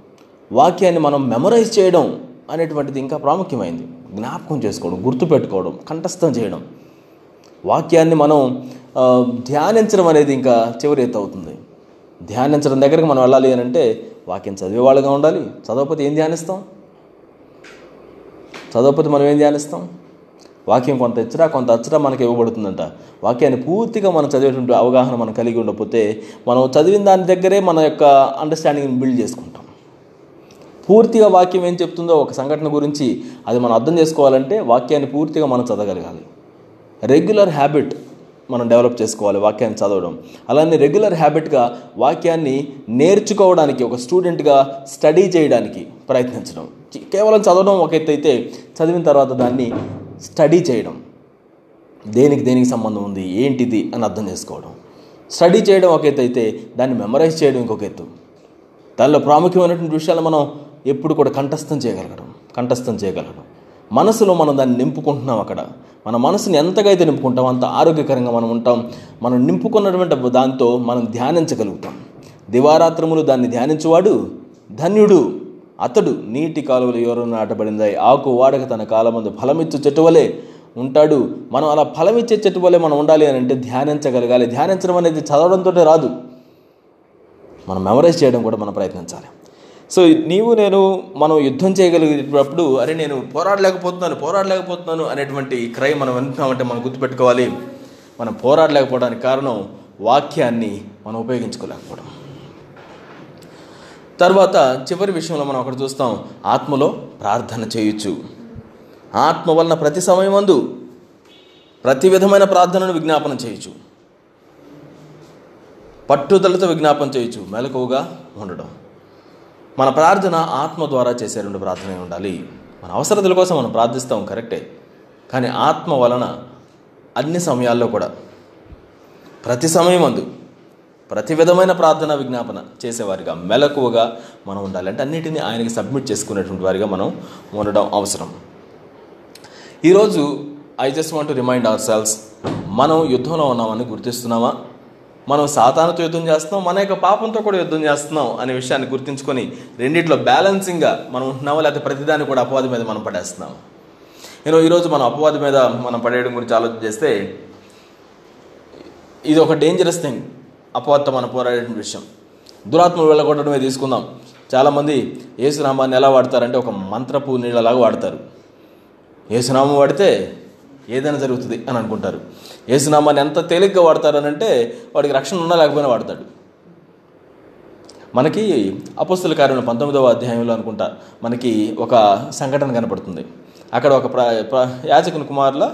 వాక్యాన్ని మనం మెమరైజ్ చేయడం అనేటువంటిది ఇంకా ప్రాముఖ్యమైంది. జ్ఞాపకం చేసుకోవడం గుర్తుపెట్టుకోవడం కంఠస్థం చేయడం. వాక్యాన్ని మనం ధ్యానించడం అనేది ఇంకా చివరి ఎత్తు అవుతుంది. ధ్యానించడం దగ్గరికి మనం వెళ్ళాలి అని అంటే వాక్యం చదివేవాళ్ళుగా ఉండాలి. చదవకపోతే ఏం ధ్యానిస్తాం? చదవకపోతే మనం ఏం ధ్యానిస్తాం? వాక్యం కొంత ఇచ్చరా కొంత అచ్చరా మనకి ఇవ్వబడుతుందంట. వాక్యాన్ని పూర్తిగా మనం చదివేటువంటి అవగాహన మనం కలిగి ఉండకపోతే మనం చదివిన దాని దగ్గరే మన యొక్క అండర్స్టాండింగ్ని బిల్డ్ చేసుకుంటాం. పూర్తిగా వాక్యం ఏం చెప్తుందో ఒక సంఘటన గురించి అది మనం అర్థం చేసుకోవాలంటే వాక్యాన్ని పూర్తిగా మనం చదవగలగాలి. రెగ్యులర్ హ్యాబిట్ మనం డెవలప్ చేసుకోవాలి వాక్యాన్ని చదవడం. అలానే రెగ్యులర్ హ్యాబిట్గా వాక్యాన్ని నేర్చుకోవడానికి ఒక స్టూడెంట్గా స్టడీ చేయడానికి ప్రయత్నించడం. కేవలం చదవడం ఒక అయితే చదివిన తర్వాత దాన్ని స్టడీ చేయడం. దేనికి దేనికి సంబంధం ఉంది ఏంటిది అని అర్థం చేసుకోవడం. స్టడీ చేయడం ఒక అయితే దాన్ని మెమరైజ్ చేయడం ఇంకొక ఎత్తు. దానిలో ప్రాముఖ్యమైనటువంటి విషయాలు మనం ఎప్పుడు కూడా కంఠస్థం చేయగలగడం కంఠస్థం చేయగలగడం. మనసులో మనం దాన్ని నింపుకుంటున్నాం అక్కడ. మన మనసుని ఎంతగా అయితే నింపుకుంటాం అంత ఆరోగ్యకరంగా మనం ఉంటాం. మనం నింపుకున్నటువంటి దాంతో మనం ధ్యానించగలుగుతాం. దివారాత్రములు దాన్ని ధ్యానించువాడు ధన్యుడు అతడు. నీటి కాలువలు ఎవరు నాటబడిందాయి. ఆకు వాడక తన కాలమందు ఫలమిచ్చు చెట్టువలే ఉంటాడు. మనం అలా ఫలమిచ్చే చెట్టువలే మనం ఉండాలి అని అంటే ధ్యానించగలగాలి. ధ్యానించడం అనేది చదవడంతో రాదు. మనం మెమరైజ్ చేయడం కూడా మనం ప్రయత్నించాలి. సో నీవు నేను మనం యుద్ధం చేయగలిగేటప్పుడు అరే నేను పోరాడలేకపోతున్నాను పోరాడలేకపోతున్నాను అనేటువంటి క్రై మనం వింటున్నామంటే మనం గుర్తుపెట్టుకోవాలి. మనం పోరాడలేకపోవడానికి కారణం వాక్యాన్ని మనం ఉపయోగించుకోలేకపోవడం. తర్వాత చివరి విషయంలో మనం అక్కడ చూస్తాం ఆత్మలో ప్రార్థన చేయొచ్చు ఆత్మ వలన ప్రతి సమయమందు ప్రతి విధమైన ప్రార్థనను విజ్ఞాపనం చేయొచ్చు పట్టుదలతో విజ్ఞాపన చేయొచ్చు మెలకువగా ఉండడం. మన ప్రార్థన ఆత్మ ద్వారా చేసే రెండు ప్రార్థన ఉండాలి. మన అవసరతల కోసం మనం ప్రార్థిస్తాం కరెక్టే. కానీ ఆత్మ వలన అన్ని సమయాల్లో కూడా ప్రతి సమయం అందు ప్రతి విధమైన ప్రార్థన విజ్ఞాపన చేసేవారిగా మెలకువగా మనం ఉండాలి. అంటే అన్నిటినీ ఆయనకి సబ్మిట్ చేసుకునేటువంటి వారిగా మనం ఉండడం అవసరం. ఈరోజు I just want to remind ourselves మనం యుద్ధంలో ఉన్నామని గుర్తిస్తున్నామా? మనం సాతానుతో యుద్ధం చేస్తున్నాం మన యొక్క పాపంతో కూడా యుద్ధం చేస్తున్నాం అనే విషయాన్ని గుర్తించుకొని రెండిట్లో బ్యాలెన్సింగ్గా మనం ఉంటున్నాము లేకపోతే ప్రతిదాన్ని కూడా అపవాది మీద మనం పడేస్తున్నాం. నేను ఈరోజు మనం అపవాది మీద మనం పడేయడం గురించి ఆలోచన చేస్తే ఇది ఒక డేంజరస్ థింగ్ అపవాదతో మనం పోరాడే విషయం. దురాత్మలు వెళ్ళగొట్టడమే తీసుకుందాం. చాలామంది ఏసునామాన్ని ఎలా వాడతారంటే ఒక మంత్రపు నీళ్ళలాగా వాడతారు. ఏసునామం వాడితే ఏదైనా జరుగుతుంది అని అనుకుంటారు. ఏసునామాన్ని ఎంత తేలిగ్గా వాడతారనంటే వాడికి రక్షణ ఉన్నా లేకపోయినా వాడతాడు. మనకి అపస్తుల కార్యంలో పంతొమ్మిదవ అధ్యాయంలో అనుకుంటా మనకి ఒక సంఘటన కనపడుతుంది. అక్కడ ఒక ప్ర ప్ర యాజకుని కుమారుల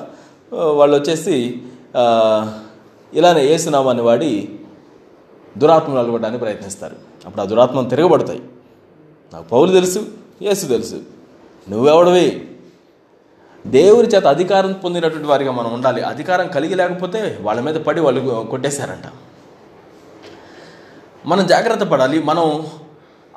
వాళ్ళు వచ్చేసి ఇలానే ఏసునామాన్ని వాడి దురాత్మలు అలగొట్టడానికి ప్రయత్నిస్తారు. అప్పుడు ఆ దురాత్మను తిరగబడతాయి. నాకు పౌలు తెలుసు యేసు తెలుసు. నువ్వెవడవి? దేవుని చేత అధికారం పొందినటువంటి వారిగా మనం ఉండాలి. అధికారం కలిగి లేకపోతే వాళ్ళ మీద పడి వాళ్ళు కొట్టేశారంట. మనం జాగ్రత్త పడాలి. మనం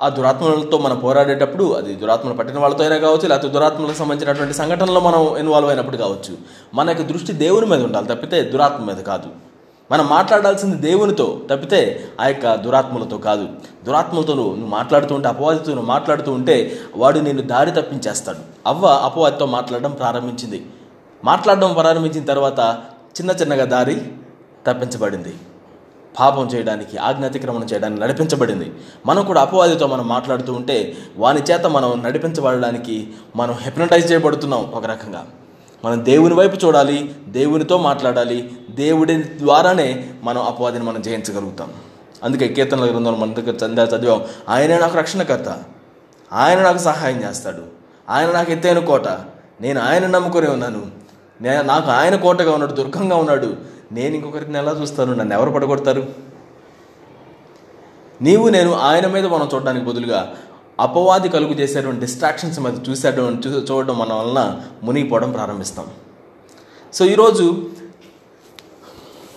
ఆ దురాత్మలతో మనం పోరాడేటప్పుడు అది దురాత్మలు పట్టిన వాళ్ళతో అయినా కావచ్చు లేకపోతే దురాత్మలకు సంబంధించినటువంటి సంఘటనలో మనం ఇన్వాల్వ్ అయినప్పుడు కావచ్చు మన యొక్క దృష్టి దేవుని మీద ఉండాలి తప్పితే దురాత్మ మీద కాదు. మనం మాట్లాడాల్సింది దేవునితో తప్పితే ఆ యొక్క దురాత్మలతో కాదు. దురాత్మలతో నువ్వు మాట్లాడుతూ ఉంటే అపవాదితో నువ్వు మాట్లాడుతూ ఉంటే వాడు నేను దారి తప్పించేస్తాడు. అవ్వ అపవాదితో మాట్లాడడం ప్రారంభించింది. మాట్లాడడం ప్రారంభించిన తర్వాత చిన్న చిన్నగా దారి తప్పించబడింది. పాపం చేయడానికి ఆజ్ఞాతిక్రమణ చేయడానికి నడిపించబడింది. మనం కూడా అపవాదితో మనం మాట్లాడుతూ ఉంటే వాని చేత మనం నడిపించబడడానికి మనం హెప్నటైజ్ చేయబడుతున్నాం ఒక రకంగా. మనం దేవుని వైపు చూడాలి దేవునితో మాట్లాడాలి దేవుడి ద్వారానే మనం అపవాదిని మనం జయించగలుగుతాం. అందుకే కీర్తనల గ్రంథంలో మన దగ్గర చందా చదివాం ఆయన నాకు రక్షణకర్త ఆయన నాకు సహాయం చేస్తాడు ఆయన నాకు ఎత్తైన కోట నేను ఆయన నమ్ముకునే ఉన్నాను నేను నాకు ఆయన కోటగా ఉన్నాడు దుర్గంగా ఉన్నాడు నేను ఇంకొకరికి ఎలా చూస్తాను నన్ను ఎవరు పడగొడతారు? నీవు నేను ఆయన మీద మనం చూడడానికి బదులుగా అపవాది కలుగు చేసేటువంటి డిస్ట్రాక్షన్స్ మీద చూసేటం చూ చూడడం మన వలన మునిగిపోవడం ప్రారంభిస్తాం. సో ఈరోజు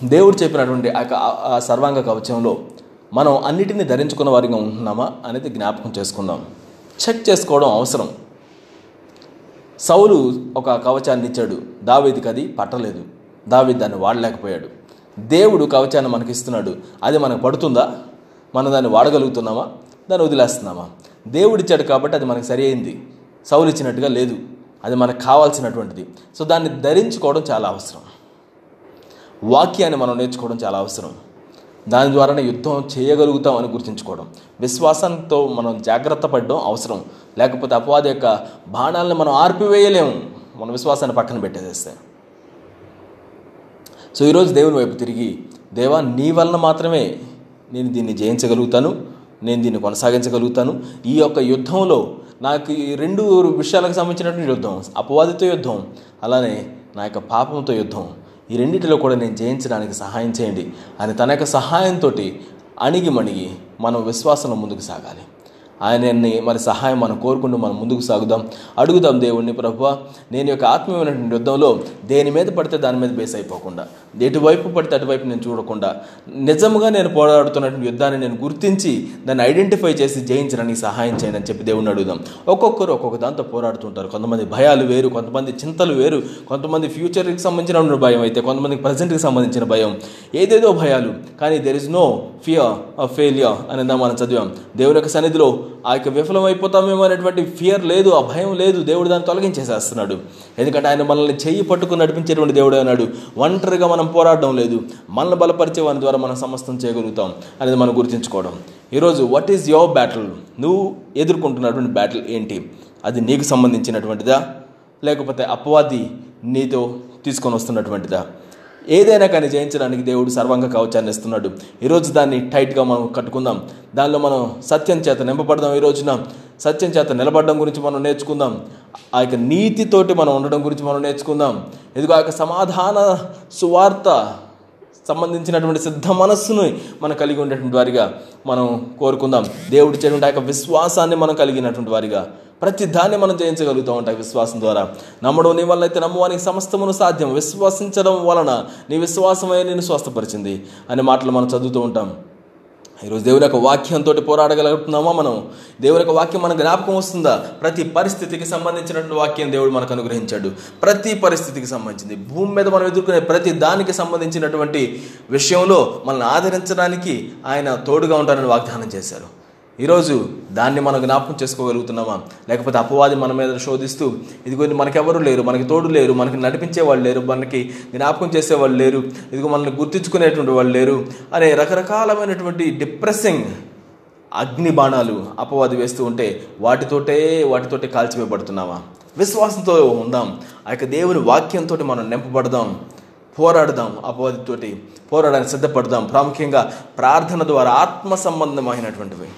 దేవుడు చెప్పినటువంటి ఆ ఆ- సర్వాంగ కవచంలో మనం అన్నిటిని ధరించుకున్న వారిగా ఉంటున్నామా అనేది జ్ఞాపకం చేసుకుందాం. చెక్ చేసుకోవడం అవసరం. సౌలు ఒక కవచాన్ని ఇచ్చాడు. దావేదికి అది పట్టలేదు. దావేది దాన్ని వాడలేకపోయాడు. దేవుడు కవచాన్ని మనకి ఇస్తున్నాడు అది మనకు పడుతుందా? మనం దాన్ని వాడగలుగుతున్నామా? దాన్ని వదిలేస్తున్నామా? దేవుడు ఇచ్చాడు కాబట్టి అది మనకు సరి అయింది. సౌలు ఇచ్చినట్టుగా లేదు. అది మనకు కావాల్సినటువంటిది. సో దాన్ని ధరించుకోవడం చాలా అవసరం. వాక్యాన్ని మనం నేర్చుకోవడం చాలా అవసరం. దాని ద్వారానే యుద్ధం చేయగలుగుతాం అని గుర్తించుకోవడం. విశ్వాసంతో మనం జాగ్రత్త పడడం అవసరం. లేకపోతే అపవాది యొక్క బాణాలను మనం ఆర్పివేయలేము. మన విశ్వాసాన్ని పక్కన పెట్టేసేస్తే. సో ఈరోజు దేవుని వైపు తిరిగి దేవా నీ వలన మాత్రమే నేను దీన్ని జయించగలుగుతాను. నేను దీన్ని కొనసాగించగలుగుతాను. ఈ యొక్క యుద్ధంలో నాకు ఈ రెండు విషయాలకు సంబంధించినటువంటి యుద్ధం అపవాదితో యుద్ధం అలానే నా యొక్క పాపంతో యుద్ధం ఈ రెండింటిలో కూడా నేను జయించడానికి సహాయం చేయండి. అని తన యొక్క సహాయంతో అణిగి మణిగి మనం విశ్వాసంలో ముందుకు సాగాలి. ఆయనని మరి సహాయం మనం కోరుకుంటూ మనం ముందుకు సాగుదాం. అడుగుదాం దేవుణ్ణి ప్రభు నేను యొక్క ఆత్మీయమైనటువంటి యుద్ధంలో దేని మీద పడితే దాని మీద బేస్ అయిపోకుండా ఎటువైపు పడితే అటువైపు నేను చూడకుండా నిజంగా నేను పోరాడుతున్నటువంటి యుద్ధాన్ని నేను గుర్తించి దాన్ని ఐడెంటిఫై చేసి జయించడానికి సహాయం చేయండి అని చెప్పి దేవుణ్ణి అడుగుదాం. ఒక్కొక్కరు ఒక్కొక్క దాంతో పోరాడుతుంటారు కొంతమంది భయాలు వేరు కొంతమంది చింతలు వేరు కొంతమంది ఫ్యూచర్కి సంబంధించిన భయం అయితే కొంతమందికి ప్రజెంట్కి సంబంధించిన భయం. ఏదేదో భయాలు కానీ there is no fear of failure అనేది మనం చదివాం. దేవుని యొక్క సన్నిధిలో ఆ యొక్క విఫలం అయిపోతామేమో అనేటువంటి ఫియర్ లేదు ఆ భయం లేదు. దేవుడు దాన్ని తొలగించేసేస్తున్నాడు. ఎందుకంటే ఆయన మనల్ని చెయ్యి పట్టుకుని నడిపించేటువంటి దేవుడు అన్నాడు. ఒంటరిగా మనం పోరాడడం లేదు. మనల్ని బలపరిచే వారి ద్వారా మనం సమస్తం చేయగలుగుతాం అనేది మనం గుర్తుంచుకోవడం. ఈరోజు వాట్ ఈజ్ యువర్ బ్యాటిల్ నువ్వు ఎదుర్కొంటున్నటువంటి బ్యాటిల్ ఏంటి? అది నీకు సంబంధించినటువంటిదా? లేకపోతే అపవాది నీతో తీసుకొని వస్తున్నటువంటిదా? ఏదైనా కానీ జయించడానికి దేవుడు సర్వంగ కవచాన్ని ఇస్తున్నాడు. ఈరోజు దాన్ని టైట్గా మనం కట్టుకుందాం. దానిలో మనం సత్యం చేత నింపబడదాం ఈ రోజున. సత్యం చేత నిలబడడం గురించి మనం నేర్చుకుందాం. ఆ యొక్క నీతితోటి మనం ఉండడం గురించి మనం నేర్చుకుందాం. ఇదిగో ఆ యొక్క సమాధాన సువార్త సంబంధించినటువంటి సిద్ధ మనస్సును మనం కలిగి ఉండేటువంటి వారిగా మనం కోరుకుందాం. దేవుడు చేయటువంటి ఆ యొక్క విశ్వాసాన్ని మనం కలిగినటువంటి వారిగా ప్రతి దాన్ని మనం జయించగలుగుతూ ఉంటాయి విశ్వాసం ద్వారా. నమ్మడం నీ వల్ల అయితే నమ్మవానికి సమస్తమును సాధ్యం. విశ్వసించడం వలన నీ విశ్వాసమే నేను స్వస్థపరిచింది అనే మాటలు మనం చదువుతూ ఉంటాం. ఈరోజు దేవుని యొక్క వాక్యంతో పోరాడగలుగుతున్నామా మనం? దేవుని యొక్క వాక్యం మన జ్ఞాపకం వస్తుందా? ప్రతి పరిస్థితికి సంబంధించినటువంటి వాక్యం దేవుడు మనకు అనుగ్రహించాడు. ప్రతి పరిస్థితికి సంబంధించింది. భూమి మీద మనం ఎదుర్కొనే ప్రతి దానికి సంబంధించినటువంటి విషయంలో మనల్ని ఆదరించడానికి ఆయన తోడుగా ఉంటారని వాగ్దానం చేశారు. ఈరోజు దాన్ని మనం జ్ఞాపకం చేసుకోగలుగుతున్నామా? లేకపోతే అపవాది మన మీద శోధిస్తూ ఇదిగో మనకెవరు లేరు మనకి తోడు లేరు మనకి నడిపించే వాళ్ళు లేరు మనకి జ్ఞాపకం చేసేవాళ్ళు లేరు ఇదిగో మనల్ని గుర్తించుకునేటువంటి వాళ్ళు లేరు. అనే రకరకాలమైనటువంటి డిప్రెసింగ్ అగ్ని బాణాలు అపవాది వేస్తూ ఉంటే వాటితోటే వాటితోటే కాల్చివేయబడుతున్నామా? విశ్వాసంతో ఉందాం ఆ యొక్క దేవుని వాక్యంతో మనం నింపబడదాం పోరాడదాం అపవాదితోటి పోరాడడానికి సిద్ధపడదాం. ప్రాముఖ్యంగా ప్రార్థన ద్వారా ఆత్మ సంబంధమైనటువంటివి.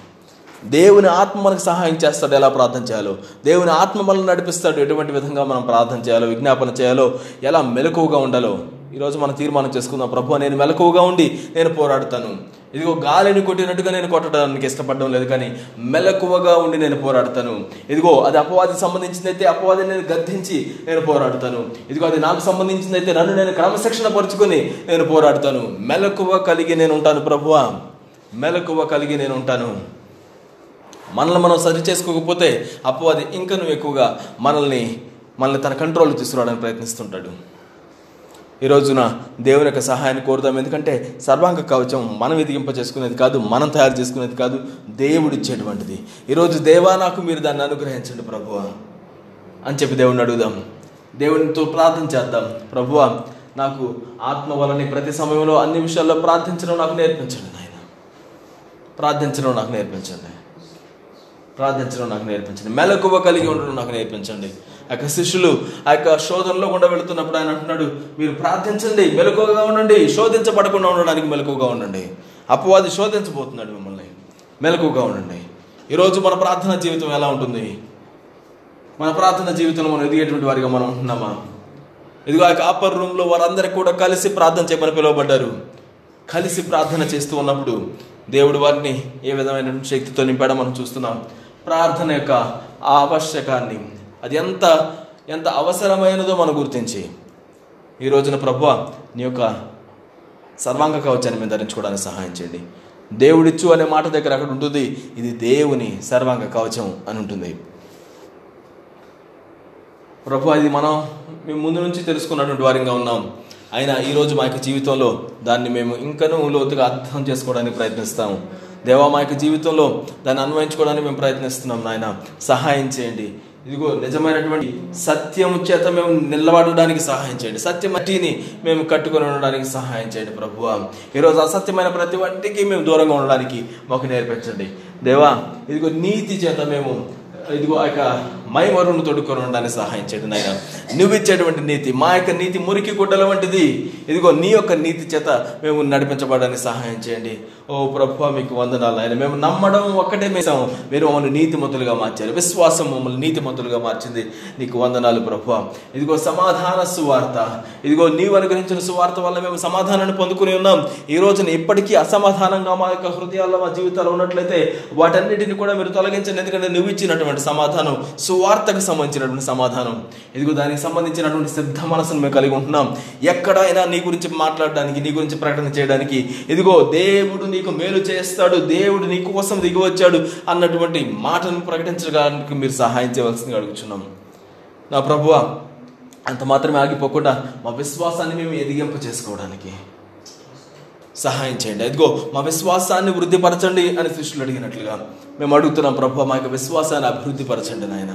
దేవుని ఆత్మ మనకు సహాయం చేస్తాడు. ఎలా ప్రార్థన చేయాలో? దేవుని ఆత్మ మనల్ని నడిపిస్తాడు. ఎటువంటి విధంగా మనం ప్రార్థన చేయాలో విజ్ఞాపన చేయాలో ఎలా మెలకువగా ఉండాలో? ఈరోజు మనం తీర్మానం చేసుకుందాం. ప్రభు నేను మెలకువగా ఉండి నేను పోరాడుతాను. ఇదిగో గాలిని కొట్టినట్టుగా నేను కొట్టడానికి ఇష్టపడడం లేదు కానీ మెలకువగా ఉండి నేను పోరాడతాను. ఇదిగో అది అపవాదికి సంబంధించిందైతే అయితే అపవాదిని నేను గద్దించి నేను పోరాడుతాను. ఇదిగో అది నాకు సంబంధించిందైతే అయితే నన్ను నేను క్రమశిక్షణ పరుచుకొని నేను పోరాడుతాను. మెలకువ కలిగి నేను ఉంటాను ప్రభువా. మెలకువ కలిగి నేను ఉంటాను. మనల్ని మనం సరి చేసుకోకపోతే అపవాది ఇంకా నువ్వు ఎక్కువగా మనల్ని మనల్ని తన కంట్రోల్ తీసుకురావడానికి ప్రయత్నిస్తుంటాడు. ఈ రోజున దేవుని యొక్క సహాయాన్ని కోరుతాం ఎందుకంటే సర్వాంగ కవచం మనం ఎదిగింప చేసుకునేది కాదు మనం తయారు చేసుకునేది కాదు దేవుడు ఇచ్చేటువంటిది. ఈరోజు దేవా నాకు మీరు దాన్ని అనుగ్రహించండి ప్రభువ అని చెప్పి దేవుణ్ణి అడుగుదాం. దేవునితో ప్రార్థన చేద్దాం. ప్రభువ నాకు ఆత్మ వలని ప్రతి సమయంలో అన్ని విషయాల్లో ప్రార్థించడం నాకు నేర్పించండి నాయన. ప్రార్థించడం నాకు నేర్పించండి. ప్రార్థించడం నాకు నేర్పించండి. మెలకువ కలిగి ఉండడం నాకు నేర్పించండి. ఆ యొక్క శిష్యులు ఆ యొక్క శోధనలో కూడా వెళుతున్నప్పుడు ఆయన అంటున్నాడు మీరు ప్రార్థించండి మెలకువగా ఉండండి శోధించబడకుండా ఉండడానికి మెలకువగా ఉండండి. అపవాది శోధించబోతున్నాడు మిమ్మల్ని. మెలకువగా ఉండండి. ఈరోజు మన ప్రార్థన జీవితం ఎలా ఉంటుంది? మన ప్రార్థన జీవితంలో మనం ఎదిగేటువంటి వారిగా మనం ఉంటున్నామా? ఇదిగో ఆ యొక్క అప్పర్ రూమ్లో వారందరూ కూడా కలిసి ప్రార్థన చేయమని పిలువబడ్డారు. కలిసి ప్రార్థన చేస్తూ ఉన్నప్పుడు దేవుడు వారిని ఏ విధమైన శక్తితో నింపాడో మనం చూస్తున్నాం. ప్రార్థన యొక్క ఆవశ్యకాన్ని. అది ఎంత ఎంత అవసరమైనదో మనం గుర్తించి. ఈ రోజున ప్రభు నీ యొక్క సర్వాంగ కవచాన్ని మేము ధరించుకోవడానికి సహాయం చేయండి. దేవుడిచ్చు అనే మాట దగ్గర అక్కడ ఉంటుంది. ఇది దేవుని సర్వాంగ కవచం అని ఉంటుంది. ప్రభు అది మనం మేము ముందు నుంచి తెలుసుకున్నటువంటి వారిగా ఉన్నాం. అయినా ఈరోజు మా యొక్క జీవితంలో దాన్ని మేము ఇంకనూ లోతుగా అర్థం చేసుకోవడానికి ప్రయత్నిస్తాము. దేవా మా యొక్క జీవితంలో దాన్ని అన్వయించుకోవడానికి మేము ప్రయత్నిస్తున్నాం నాయన. సహాయం చేయండి. ఇదిగో నిజమైనటువంటి సత్యం చేత మేము నిలబడడానికి సహాయం చేయండి. సత్యం మట్టిని మేము కట్టుకొని ఉండడానికి సహాయం చేయండి ప్రభువ. ఈరోజు అసత్యమైన ప్రతి వాటికి మేము దూరంగా ఉండడానికి మాకు నేర్పించండి. దేవా ఇదిగో నీతి చేత మేము ఇదిగో ఆ మై వరుణ్ తొడుక్కొని ఉండడానికి సహాయం చేయండి నాయన. నువ్వు ఇచ్చేటువంటి నీతి మా యొక్క నీతి మురికి గుడ్డల వంటిది. ఇదిగో నీ యొక్క నీతి చేత మేము నడిపించబడడానికి సహాయం చేయండి. ఓ ప్రభు మీకు వందనాలు ఆయన మేము నమ్మడం ఒక్కటే మేసాము మీరు మమ్మల్ని నీతిమంతులుగా మార్చారు. విశ్వాసం మమ్మల్ని నీతిమంతులుగా మార్చింది. నీకు వందనాలు ప్రభు. ఇదిగో సమాధాన సువార్త. ఇదిగో నీవు అనుగ్రహించిన సువార్త వల్ల మేము సమాధానాన్ని పొందుకుని ఉన్నాం. ఈ రోజున ఇప్పటికీ అసమాధానంగా మా యొక్క హృదయాల్లో మా జీవితాలు ఉన్నట్లయితే వాటన్నిటిని కూడా మీరు తొలగించండి. ఎందుకంటే నువ్వు ఇచ్చినటువంటి సమాధానం సువార్తకు సంబంధించినటువంటి సమాధానం. ఇదిగో దానికి సంబంధించినటువంటి సిద్ధ మనసును మేము కలిగి ఉంటున్నాం. ఎక్కడైనా నీ గురించి మాట్లాడడానికి నీ గురించి ప్రకటన చేయడానికి ఇదిగో దేవుడు నీకు మేలు చేస్తాడు దేవుడు నీ కోసం దిగి వచ్చాడు అన్నటువంటి మాటను ప్రకటించడానికి మీరు సహాయం చేయవలసిందిగా అడుగుతున్నాం నా ప్రభువ అంత మాత్రమే ఆగిపోకుండా మా విశ్వాసాన్ని మేము ఎదిగింపు చేసుకోవడానికి సహాయం చేయండి. అదిగో మా విశ్వాసాన్ని వృద్ధిపరచండి అని శిష్యులు అడిగినట్లుగా మేము అడుగుతున్నాం ప్రభు మా యొక్క విశ్వాసాన్ని అభివృద్ధి పరచండి నాయన.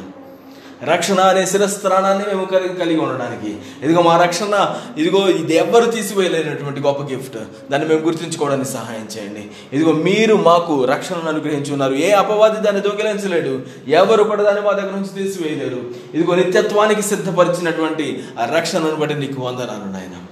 రక్షణ అనే శిరస్త్రాణాన్ని మేము కలిగి కలిగి ఉండడానికి. ఇదిగో మా రక్షణ. ఇదిగో ఇది ఎవ్వరు తీసివేయలేనటువంటి గొప్ప గిఫ్ట్. దాన్ని మేము గుర్తుంచుకోవడానికి సహాయం చేయండి. ఇదిగో మీరు మాకు రక్షణను అనుగ్రహించి ఉన్నారు. ఏ అపవాది దాన్ని దొంగిలించలేడు. ఎవరు కూడా దాన్ని మా దగ్గర నుంచి తీసివేయలేరు. ఇదిగో నిత్యత్వానికి సిద్ధపరిచినటువంటి ఆ రక్షణను బట్టి నీకు వందనాలు నాయన.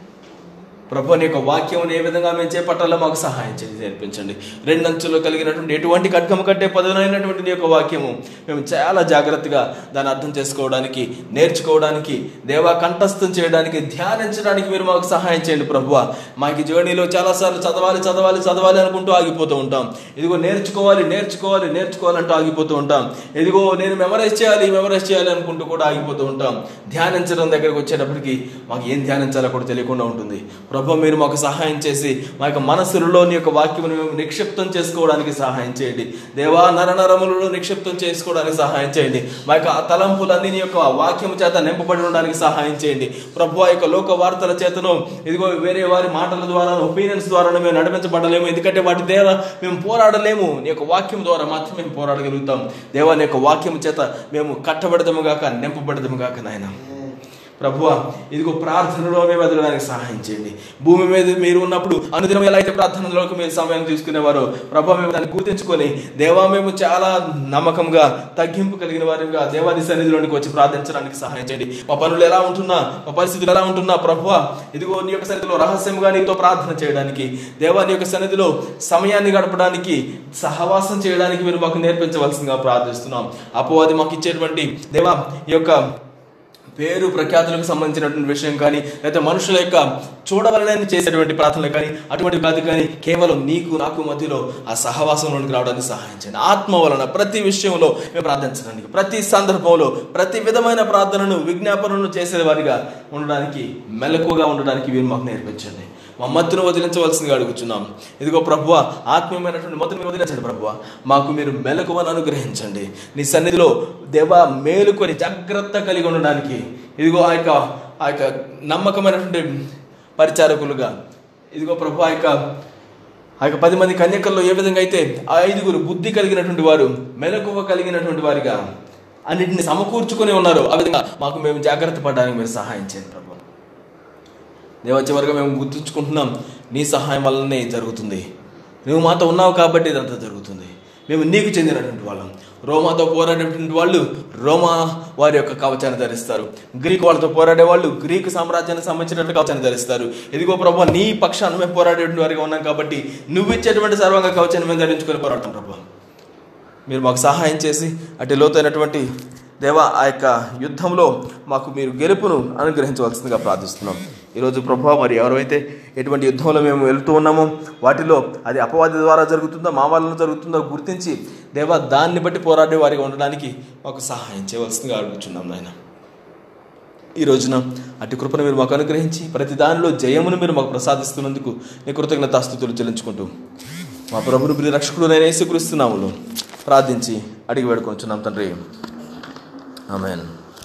ప్రభు నీ యొక్క వాక్యం ఏ విధంగా మేము చేపట్టాలో మాకు సహాయం చేసి నేర్పించండి. రెండంచులు కలిగినటువంటి ఎటువంటి ఖడ్గము కట్టే పదునైనటువంటి నీ యొక్క వాక్యము మేము చాలా జాగ్రత్తగా దాన్ని అర్థం చేసుకోవడానికి నేర్చుకోవడానికి దేవా కంఠస్థం చేయడానికి ధ్యానించడానికి మీరు మాకు సహాయం చేయండి ప్రభు. మాకు జర్నీలో చాలాసార్లు చదవాలి చదవాలి చదవాలి అనుకుంటూ ఆగిపోతూ ఉంటాం. ఇదిగో నేర్చుకోవాలి నేర్చుకోవాలి నేర్చుకోవాలంటూ ఆగిపోతూ ఉంటాం. ఇదిగో నేను మెమరైజ్ చేయాలి మెమరైజ్ చేయాలి అనుకుంటూ కూడా ఆగిపోతూ ఉంటాం. ధ్యానించడం దగ్గరకు వచ్చేటప్పటికి మాకు ఏం ధ్యానించాలో కూడా తెలియకుండా ఉంటుంది. ప్రభు మీరు మాకు సహాయం చేసి మా యొక్క మనసులలోని యొక్క వాక్యమును మేము నిక్షిప్తం చేసుకోవడానికి సహాయం చేయండి. దేవా నరనరములలో నిక్షిప్తం చేసుకోవడానికి సహాయం చేయండి. మా యొక్క తలంపులన్నీ నీ యొక్క వాక్యము చేత నింపబడి ఉండడానికి సహాయం చేయండి. ప్రభు ఆ యొక్క లోక వార్తల చేతను ఇదిగో వేరే వారి మాటల ద్వారా ఒపీనియన్స్ ద్వారా మేము నడిపించబడలేము. ఎందుకంటే వాటి ద్వారా మేము పోరాడలేము. నీ యొక్క వాక్యం ద్వారా మాత్రం మేము పోరాడగలుగుతాం. దేవా నీ యొక్క వాక్యం చేత మేము కట్టబడదము గాక నింపబడదము గాక నాయన. ప్రభువ ఇదిగో ప్రార్థనలో మేము ఎదగడానికి సహాయం చేయండి. భూమి మీద మీరు ఉన్నప్పుడు అనుదినం ఎలా అయితే ప్రార్థనలోకి మీరు సమయం తీసుకునేవారో ప్రభు మేము దాన్ని గుర్తించుకొని దేవా మేము చాలా నమ్మకంగా తగ్గింపు కలిగిన వారిగా దేవాది సన్నిధిలోనికి వచ్చి ప్రార్థించడానికి సహాయం చేయండి. మా పనులు ఎలా ఉంటున్నా మా పరిస్థితులు ఎలా ఉంటున్నా ప్రభువ ఇదిగో నీ యొక్క సన్నిధిలో రహస్యంగా నీతో ప్రార్థన చేయడానికి దేవా నీ యొక్క సన్నిధిలో సమయాన్ని గడపడానికి సహవాసం చేయడానికి మీరు మాకు నేర్పించవలసిందిగా ప్రార్థిస్తున్నాం. అపో అది మాకు ఇచ్చేటువంటి దేవా ఈ యొక్క పేరు ప్రఖ్యాతులకు సంబంధించినటువంటి విషయం కానీ లేకపోతే మనుషుల యొక్క చూడవలనని చేసేటువంటి ప్రార్థనలు కానీ అటువంటి కాదు కానీ కేవలం నీకు నాకు మధ్యలో ఆ సహవాసంలోనికి రావడానికి సహాయం చేయండి. ఆత్మ వలన ప్రతి విషయంలో మేము ప్రార్థించడానికి ప్రతి సందర్భంలో ప్రతి విధమైన ప్రార్థనను విజ్ఞాపనను చేసేవారిగా ఉండడానికి మెలకుగా ఉండడానికి వీరు మాకు నేర్పించండి. మా మత్తును వదిలించవలసిందిగా అడుగుతున్నాం ఇదిగో ప్రభువ ఆత్మీయమైనటువంటి మత్తును వదిలించండి ప్రభువ. మాకు మీరు మెలకువను అనుగ్రహించండి. నీ సన్నిధిలో దేవ మేలుకొని జాగ్రత్త కలిగి ఉండడానికి ఇదిగో ఆ యొక్క ఆ యొక్క నమ్మకమైనటువంటి పరిచారకులుగా ఇదిగో ప్రభు ఆ యొక్క ఆ యొక్క పది మంది కన్యకల్లో ఏ విధంగా అయితే ఆ ఐదుగురు బుద్ధి కలిగినటువంటి వారు మెలకువ కలిగినటువంటి వారిగా అన్నింటిని సమకూర్చుకొని ఉన్నారు ఆ విధంగా మాకు మేము జాగ్రత్త పడడానికి మీరు సహాయం చేయండి ప్రభు దేవ చివరిగా మేము గుర్తుంచుకుంటున్నాం. నీ సహాయం వల్లనే జరుగుతుంది. నువ్వు మాతో ఉన్నావు కాబట్టి ఇదంతా జరుగుతుంది. మేము నీకు చెందినటువంటి వాళ్ళం. రోమాతో పోరాడేటువంటి వాళ్ళు రోమా వారి యొక్క కవచాన్ని ధరిస్తారు. గ్రీక్ వాళ్ళతో పోరాడే వాళ్ళు గ్రీకు సామ్రాజ్యానికి సంబంధించినటువంటి కవచాన్ని ధరిస్తారు. ఇదిగో ప్రభు నీ పక్షాన్ని మేము పోరాడేటువంటి వారిగా ఉన్నాం కాబట్టి నువ్వు ఇచ్చేటువంటి సర్వంగా కవచాన్ని మేము ధరించుకొని పోరాడతాం ప్రభు. మీరు మాకు సహాయం చేసి అటు లోతైనటువంటి దేవ ఆ యొక్క యుద్ధంలో మాకు మీరు గెలుపును అనుగ్రహించవలసిందిగా ప్రార్థిస్తున్నాం. ఈరోజు ప్రభావ మరి ఎవరైతే ఎటువంటి యుద్ధంలో మేము వెళ్తూ ఉన్నామో వాటిలో అది అపవాది ద్వారా జరుగుతుందో మా వలన జరుగుతుందో గుర్తించి దేవ దాన్ని బట్టి పోరాడే వారిగా ఉండడానికి మాకు సహాయం చేయవలసిందిగా అడుగుతున్నాం నాయన. ఈ రోజున అటు కృపను మీరు మాకు అనుగ్రహించి ప్రతి దానిలో జయమును మీరు మాకు ప్రసాదిస్తున్నందుకు నీ కృతజ్ఞతాస్థుతులు చెల్లించుకుంటూ మా ప్రభుని ప్రియ రక్షకుడు నేను యేసుక్రీస్తున్నాములు ప్రార్థించి అడిగి వేడుకొంచున్నాం తండ్రి. Amen.